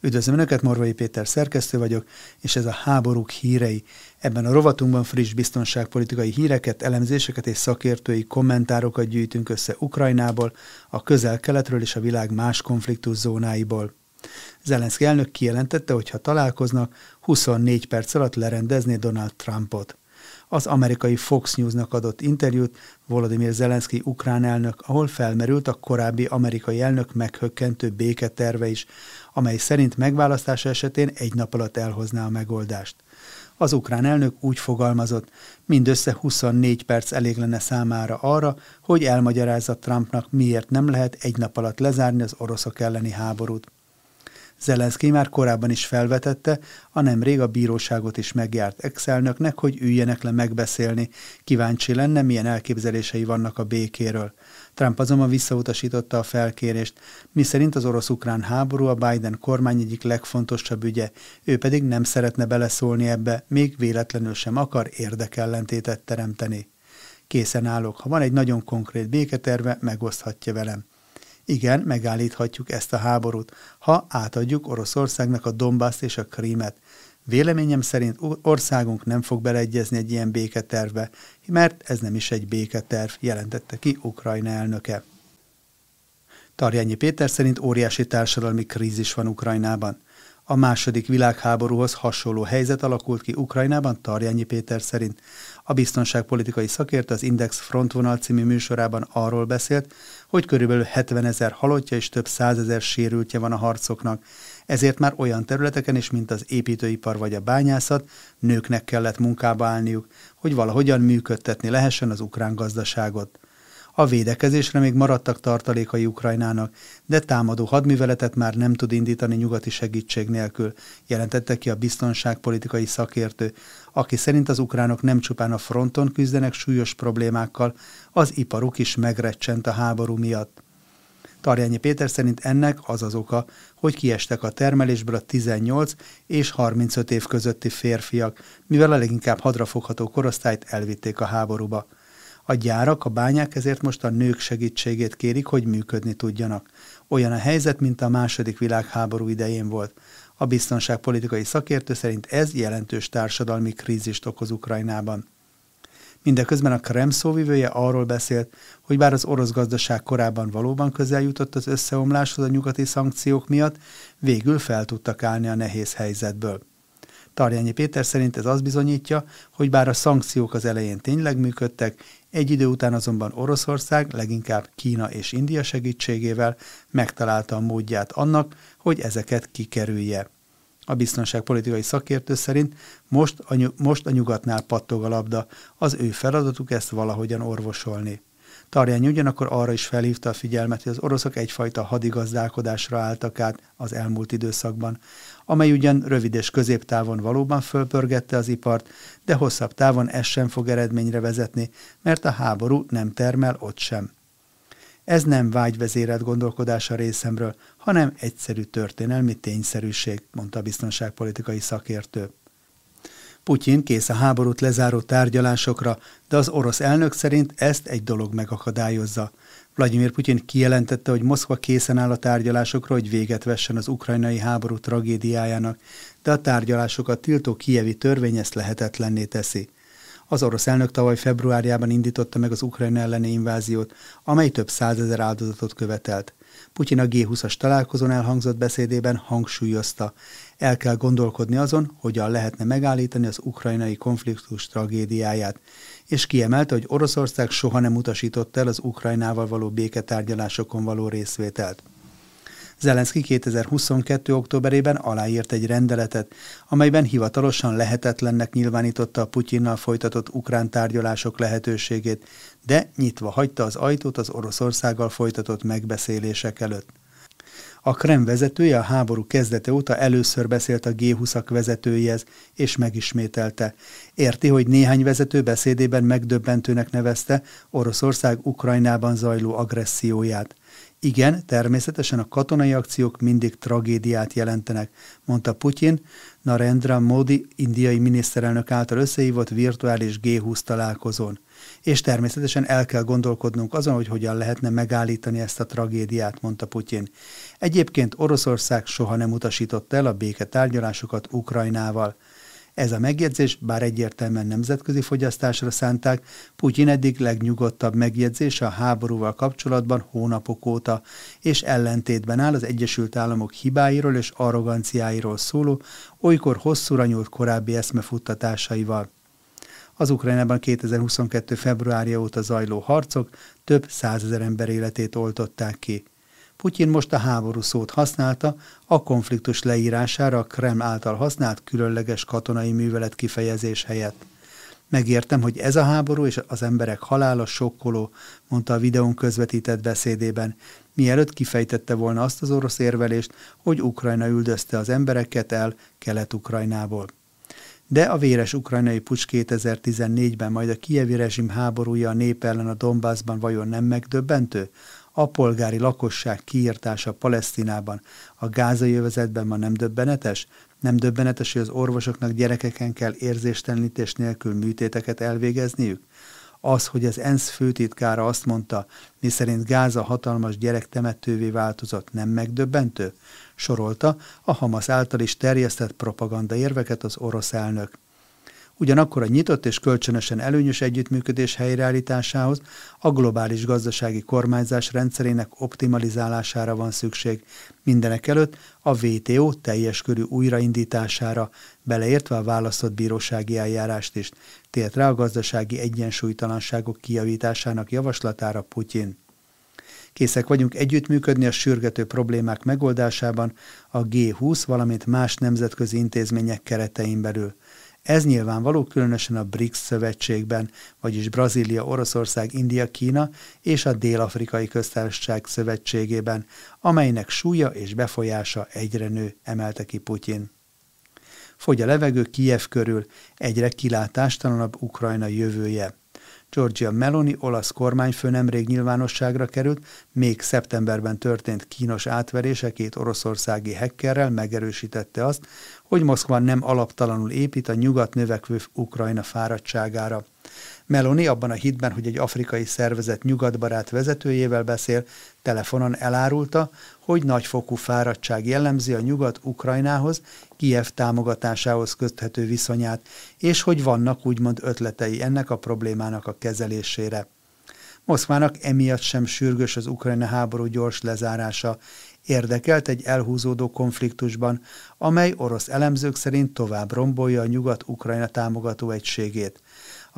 Üdvözlöm Önöket, Morvai Péter szerkesztő vagyok, és ez a Háborúk hírei. Ebben a rovatunkban friss biztonságpolitikai híreket, elemzéseket és szakértői kommentárokat gyűjtünk össze Ukrajnából, a közel-keletről és a világ más konfliktus zónáiból. Zelenszky elnök kijelentette, hogy ha találkoznak, 24 perc alatt lerendezné Donald Trumpot az amerikai Fox Newsnak adott interjút Volodymyr Zelenszky ukrán elnök, ahol felmerült a korábbi amerikai elnök meghökkentő béketerve is, amely szerint megválasztása esetén egy nap alatt elhozná a megoldást. Az ukrán elnök úgy fogalmazott, mindössze 24 perc elég lenne számára arra, hogy elmagyarázza Trumpnak, miért nem lehet egy nap alatt lezárni az oroszok elleni háborút. Zelenszky már korábban is felvetette, a nemrég a bíróságot is megjárt ex-elnöknek, hogy üljenek le megbeszélni. Kíváncsi lenne, milyen elképzelései vannak a békéről. Trump azonban visszautasította a felkérést, miszerint az orosz-ukrán háború a Biden kormány egyik legfontosabb ügye, ő pedig nem szeretne beleszólni ebbe, még véletlenül sem akar érdekellentétet teremteni. Készen állok, ha van egy nagyon konkrét béketerve, megoszthatja velem. Igen, megállíthatjuk ezt a háborút, ha átadjuk Oroszországnak a Dombaszt és a Krímet. Véleményem szerint országunk nem fog beleegyezni egy ilyen béketervbe, mert ez nem is egy béketerv, jelentette ki Ukrajna elnöke. Tarjányi Péter szerint óriási társadalmi krízis van Ukrajnában. A második világháborúhoz hasonló helyzet alakult ki Ukrajnában, Tarjányi Péter szerint. A biztonságpolitikai szakértő az Index Frontvonal című műsorában arról beszélt, hogy körülbelül 70 ezer halottja és több százezer sérültje van a harcoknak. Ezért már olyan területeken is, mint az építőipar vagy a bányászat, nőknek kellett munkába állniuk, hogy valahogyan működtetni lehessen az ukrán gazdaságot. A védekezésre még maradtak tartalékai Ukrajnának, de támadó hadműveletet már nem tud indítani nyugati segítség nélkül, jelentette ki a biztonságpolitikai szakértő, aki szerint az ukránok nem csupán a fronton küzdenek súlyos problémákkal, az iparuk is megrecsent a háború miatt. Tarjányi Péter szerint ennek az az oka, hogy kiestek a termelésből a 18 és 35 év közötti férfiak, mivel a leginkább hadrafogható korosztályt elvitték a háborúba. A gyárak, a bányák ezért most a nők segítségét kérik, hogy működni tudjanak. Olyan a helyzet, mint a második világháború idején volt. A biztonságpolitikai szakértő szerint ez jelentős társadalmi krízist okoz Ukrajnában. Mindeközben a Krem szóvivője arról beszélt, hogy bár az orosz gazdaság korábban valóban közel jutott az összeomláshoz a nyugati szankciók miatt, végül fel tudtak állni a nehéz helyzetből. Tarjányi Péter szerint ez az bizonyítja, hogy bár a szankciók az elején tényleg működtek, egy idő után azonban Oroszország, leginkább Kína és India segítségével megtalálta a módját annak, hogy ezeket kikerülje. A biztonságpolitikai szakértő szerint most a, most a nyugatnál pattog a labda, az ő feladatuk ezt valahogyan orvosolni. Tarjány ugyanakkor arra is felhívta a figyelmet, hogy az oroszok egyfajta hadigazdálkodásra álltak át az elmúlt időszakban, amely ugyan rövid és középtávon valóban fölpörgette az ipart, de hosszabb távon ez sem fog eredményre vezetni, mert a háború nem termel ott sem. Ez nem vágyvezérelt gondolkodás a részemről, hanem egyszerű történelmi tényszerűség, mondta a biztonságpolitikai szakértő. Putyin kész a háborút lezáró tárgyalásokra, de az orosz elnök szerint ezt egy dolog megakadályozza. Vladimir Putyin kijelentette, hogy Moszkva készen áll a tárgyalásokra, hogy véget vessen az ukrajnai háború tragédiájának, de a tárgyalásokat tiltó kievi törvény ezt lehetetlenné teszi. Az orosz elnök tavaly februárjában indította meg az Ukrajna elleni inváziót, amely több százezer áldozatot követelt. Putyin a G20-as találkozón elhangzott beszédében hangsúlyozta, el kell gondolkodni azon, hogyan lehetne megállítani az ukrajnai konfliktus tragédiáját, és kiemelte, hogy Oroszország soha nem utasította el az Ukrajnával való béketárgyalásokon való részvételt. Zelenszky 2022. októberében aláírt egy rendeletet, amelyben hivatalosan lehetetlennek nyilvánította a Putyinnal folytatott ukrán tárgyalások lehetőségét, de nyitva hagyta az ajtót az Oroszországgal folytatott megbeszélések előtt. A Krem vezetője a háború kezdete óta először beszélt a G20-ak vezetőihez, és megismételte. Érti, hogy néhány vezető beszédében megdöbbentőnek nevezte Oroszország Ukrajnában zajló agresszióját. Igen, természetesen a katonai akciók mindig tragédiát jelentenek, mondta Putyin, Narendra Modi indiai miniszterelnök által összehívott virtuális G20 találkozón. És természetesen el kell gondolkodnunk azon, hogy hogyan lehetne megállítani ezt a tragédiát, mondta Putyin. Egyébként Oroszország soha nem utasította el a béketárgyalásokat Ukrajnával. Ez a megjegyzés, bár egyértelműen nemzetközi fogyasztásra szánták, Putyin eddig legnyugodtabb megjegyzése a háborúval kapcsolatban hónapok óta, és ellentétben áll az Egyesült Államok hibáiról és arroganciáiról szóló, olykor hosszúra nyúlt korábbi eszmefuttatásaival. Az Ukrajnában 2022. februárja óta zajló harcok több százezer ember életét oltották ki. Putyin most a háború szót használta, a konfliktus leírására a Kreml által használt különleges katonai művelet kifejezés helyett. Megértem, hogy ez a háború és az emberek halála sokkoló, mondta a videón közvetített beszédében, mielőtt kifejtette volna azt az orosz érvelést, hogy Ukrajna üldözte az embereket el Kelet-Ukrajnából. De a véres ukrajnai pucs 2014-ben, majd a kievi rezsim háborúja a nép ellen a Donbassban vajon nem megdöbbentő? a polgári lakosság kiirtása Palesztinában, a gázai övezetben ma nem döbbenetes? Nem döbbenetes, hogy az orvosoknak gyerekeken kell érzéstelenítés nélkül műtéteket elvégezniük? Az, hogy az ENSZ főtitkára azt mondta, miszerint Gáza hatalmas gyerektemetővé változott, nem megdöbbentő? Sorolta a Hamas által is terjesztett propaganda érveket az orosz elnök. Ugyanakkor a nyitott és kölcsönösen előnyös együttműködés helyreállításához a globális gazdasági kormányzás rendszerének optimalizálására van szükség, mindenek előtt a WTO teljes körű újraindítására, beleértve a választott bírósági eljárást is, tért rá a gazdasági egyensúlytalanságok kijavításának javaslatára Putyin. Készek vagyunk együttműködni a sürgető problémák megoldásában a G20, valamint más nemzetközi intézmények keretein belül – ez nyilvánvaló különösen a BRICS szövetségben, vagyis Brazília, Oroszország, India, Kína és a Dél-Afrikai Köztársaság szövetségében, amelynek súlya és befolyása egyre nő, emelte ki Putyin. Fogy a levegő Kijev körül, egyre kilátástalanabb Ukrajna jövője. Giorgia Meloni, olasz kormányfő nemrég nyilvánosságra került, még szeptemberben történt kínos átverése két oroszországi hekkerrel megerősítette azt, hogy Moszkva nem alaptalanul épít a nyugat növekvő Ukrajna fáradtságára. Meloni abban a hitben, hogy egy afrikai szervezet nyugatbarát vezetőjével beszél, telefonon elárulta, hogy nagyfokú fáradtság jellemzi a nyugat-Ukrajnához, Kiev támogatásához köthető viszonyát, és hogy vannak úgymond ötletei ennek a problémának a kezelésére. Moszkvának emiatt sem sürgős az ukrajna háború gyors lezárása, érdekelt egy elhúzódó konfliktusban, amely orosz elemzők szerint tovább rombolja a nyugat-ukrajna támogató egységét.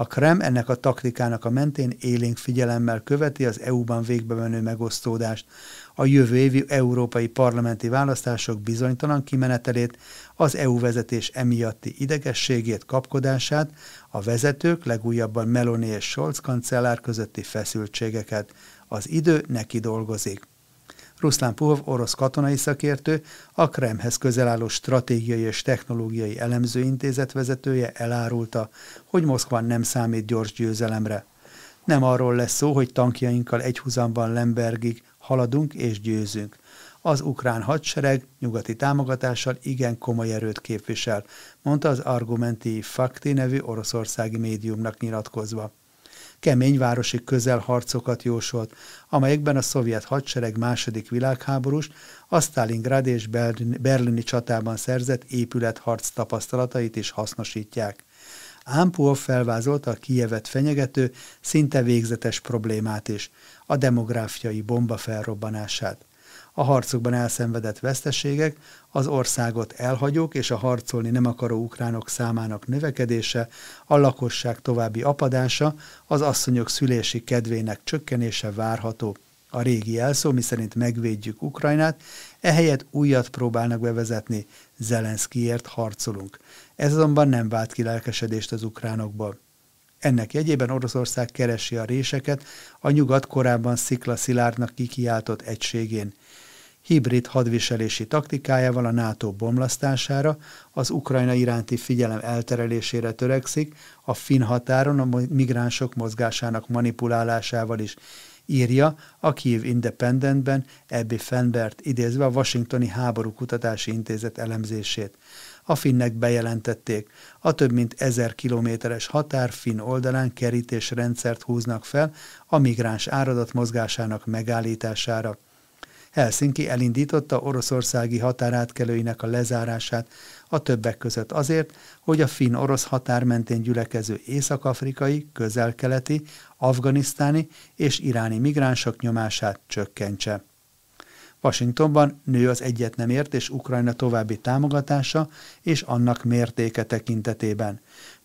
A Krem ennek a taktikának a mentén élénk figyelemmel követi az EU-ban végbe menő megosztódást, a jövő évi európai parlamenti választások bizonytalan kimenetelét, az EU vezetés emiatti idegességét, kapkodását, a vezetők, legújabban Meloni és Scholz kancellár közötti feszültségeket. Az idő neki dolgozik. Ruszlán Puhov, orosz katonai szakértő, a Kremhez közel álló stratégiai és technológiai elemzőintézet vezetője elárulta, hogy Moszkva nem számít gyors győzelemre. Nem arról lesz szó, hogy tankjainkkal egyhuzamban Lembergig haladunk és győzünk. Az ukrán hadsereg nyugati támogatással igen komoly erőt képvisel, mondta az Argumenti Fakti nevű oroszországi médiumnak nyilatkozva kemény városi közelharcokat jósolt, amelyekben a szovjet hadsereg második világháborús, a Stalingrad és berlini csatában szerzett épületharc tapasztalatait is hasznosítják. Ámpul felvázolta a Kijevet fenyegető, szinte végzetes problémát is, a demográfiai bomba felrobbanását a harcokban elszenvedett veszteségek, az országot elhagyók és a harcolni nem akaró ukránok számának növekedése, a lakosság további apadása, az asszonyok szülési kedvének csökkenése várható. A régi elszó, miszerint megvédjük Ukrajnát, ehelyett újat próbálnak bevezetni, Zelenszkiért harcolunk. Ez azonban nem vált ki lelkesedést az ukránokból. Ennek jegyében Oroszország keresi a réseket a nyugat korábban szikla szilárdnak kikiáltott egységén – hibrid hadviselési taktikájával a NATO bomlasztására, az Ukrajna iránti figyelem elterelésére törekszik, a finn határon a migránsok mozgásának manipulálásával is. írja a Kiev Independentben Ebbi Fenbert idézve a Washingtoni Háború Kutatási Intézet elemzését. A finnek bejelentették, a több mint ezer kilométeres határ finn oldalán kerítésrendszert húznak fel a migráns áradat mozgásának megállítására. Helsinki elindította oroszországi határátkelőinek a lezárását, a többek között azért, hogy a finn-orosz határ mentén gyülekező észak-afrikai, közel-keleti, afganisztáni és iráni migránsok nyomását csökkentse. Washingtonban nő az egyet nem ért és Ukrajna további támogatása és annak mértéke tekintetében.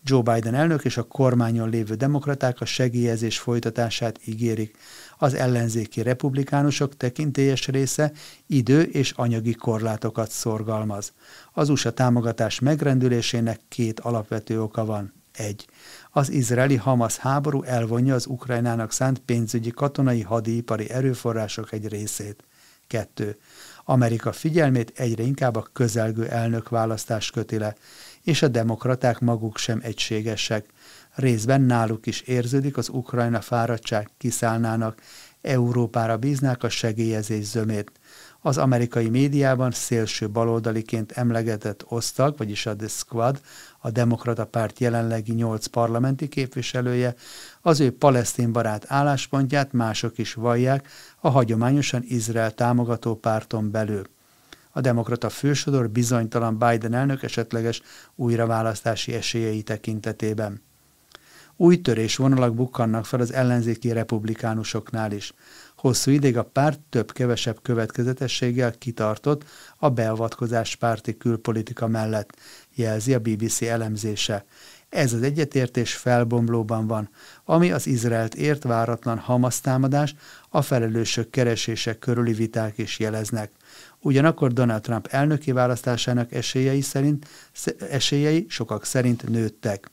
Joe Biden elnök és a kormányon lévő demokraták a segélyezés folytatását ígérik. Az ellenzéki republikánusok tekintélyes része idő és anyagi korlátokat szorgalmaz. Az USA támogatás megrendülésének két alapvető oka van. Egy. Az izraeli Hamas háború elvonja az Ukrajnának szánt pénzügyi katonai hadipari erőforrások egy részét. 2. Amerika figyelmét egyre inkább a közelgő elnökválasztás köti le, és a demokraták maguk sem egységesek. Részben náluk is érződik az Ukrajna fáradtság, kiszállnának, Európára bíznák a segélyezés zömét. Az amerikai médiában szélső baloldaliként emlegetett osztag, vagyis a The Squad, a Demokrata Párt jelenlegi nyolc parlamenti képviselője, az ő palesztin barát álláspontját mások is vallják a hagyományosan Izrael támogató párton belül. A demokrata fősodor bizonytalan Biden elnök esetleges újraválasztási esélyei tekintetében. Új törésvonalak bukkannak fel az ellenzéki republikánusoknál is. Hosszú ideig a párt több-kevesebb következetességgel kitartott a beavatkozás párti külpolitika mellett, jelzi a BBC elemzése. Ez az egyetértés felbomlóban van, ami az Izraelt ért váratlan Hamas támadás, a felelősök keresések körüli viták is jeleznek. Ugyanakkor Donald Trump elnöki választásának esélyei, szerint, esélyei sokak szerint nőttek.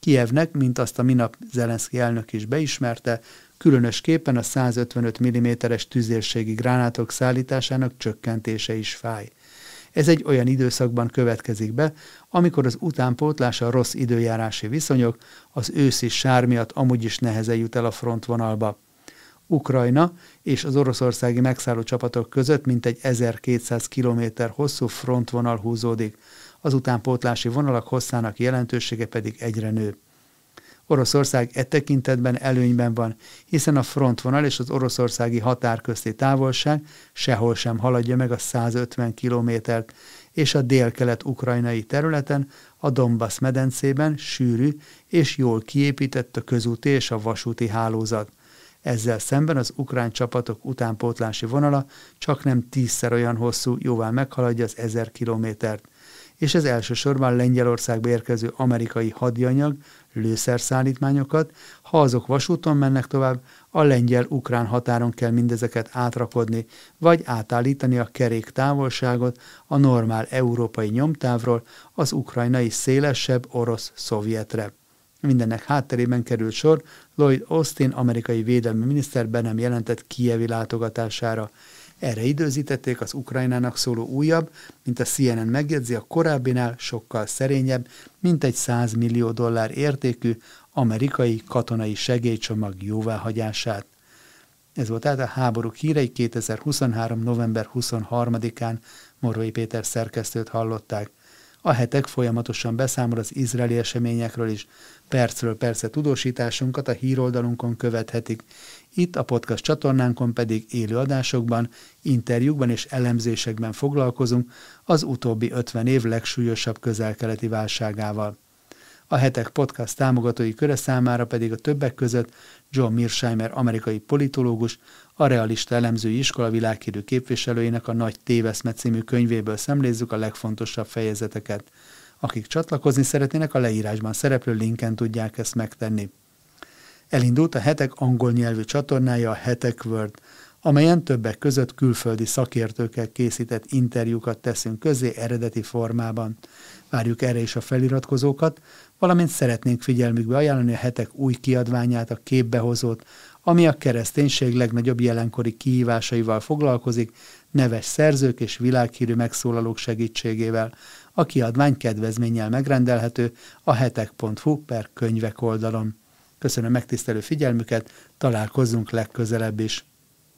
Kievnek, mint azt a minap Zelenszky elnök is beismerte, különösképpen a 155 mm-es tüzérségi gránátok szállításának csökkentése is fáj. Ez egy olyan időszakban következik be, amikor az utánpótlás a rossz időjárási viszonyok, az őszi sár miatt amúgy is nehezen jut el a frontvonalba. Ukrajna és az oroszországi megszálló csapatok között mintegy 1200 km hosszú frontvonal húzódik, az utánpótlási vonalak hosszának jelentősége pedig egyre nő. Oroszország e tekintetben előnyben van, hiszen a frontvonal és az oroszországi határ közti távolság sehol sem haladja meg a 150 kilométert, és a dél-kelet-ukrajnai területen, a Donbass medencében sűrű és jól kiépített a közúti és a vasúti hálózat. Ezzel szemben az ukrán csapatok utánpótlási vonala csak nem tízszer olyan hosszú, jóval meghaladja az ezer kilométert és ez elsősorban Lengyelországba érkező amerikai hadianyag, lőszerszállítmányokat, ha azok vasúton mennek tovább, a lengyel-ukrán határon kell mindezeket átrakodni, vagy átállítani a kerék távolságot a normál európai nyomtávról az ukrajnai szélesebb orosz-szovjetre. Mindennek hátterében került sor Lloyd Austin amerikai védelmi miniszter be nem jelentett kievi látogatására. Erre időzítették az Ukrajnának szóló újabb, mint a CNN megjegyzi, a korábbinál sokkal szerényebb, mint egy 100 millió dollár értékű amerikai katonai segélycsomag jóváhagyását. Ez volt tehát a háborúk hírei 2023. november 23-án Morvai Péter szerkesztőt hallották. A hetek folyamatosan beszámol az izraeli eseményekről is. Percről perce tudósításunkat a híroldalunkon követhetik. Itt a podcast csatornánkon pedig élő adásokban, interjúkban és elemzésekben foglalkozunk az utóbbi 50 év legsúlyosabb közelkeleti válságával. A hetek podcast támogatói köre számára pedig a többek között John Mearsheimer amerikai politológus, a realista elemzői iskola világhírű képviselőinek a Nagy Téveszme című könyvéből szemlézzük a legfontosabb fejezeteket. Akik csatlakozni szeretnének, a leírásban szereplő linken tudják ezt megtenni. Elindult a hetek angol nyelvű csatornája, a Hetek World, amelyen többek között külföldi szakértőkkel készített interjúkat teszünk közé eredeti formában. Várjuk erre is a feliratkozókat, valamint szeretnénk figyelmükbe ajánlani a hetek új kiadványát, a képbehozót, ami a kereszténység legnagyobb jelenkori kihívásaival foglalkozik, neves szerzők és világhírű megszólalók segítségével. A kiadvány kedvezménnyel megrendelhető a hetek.hu per könyvek oldalon. Köszönöm megtisztelő figyelmüket, találkozzunk legközelebb is.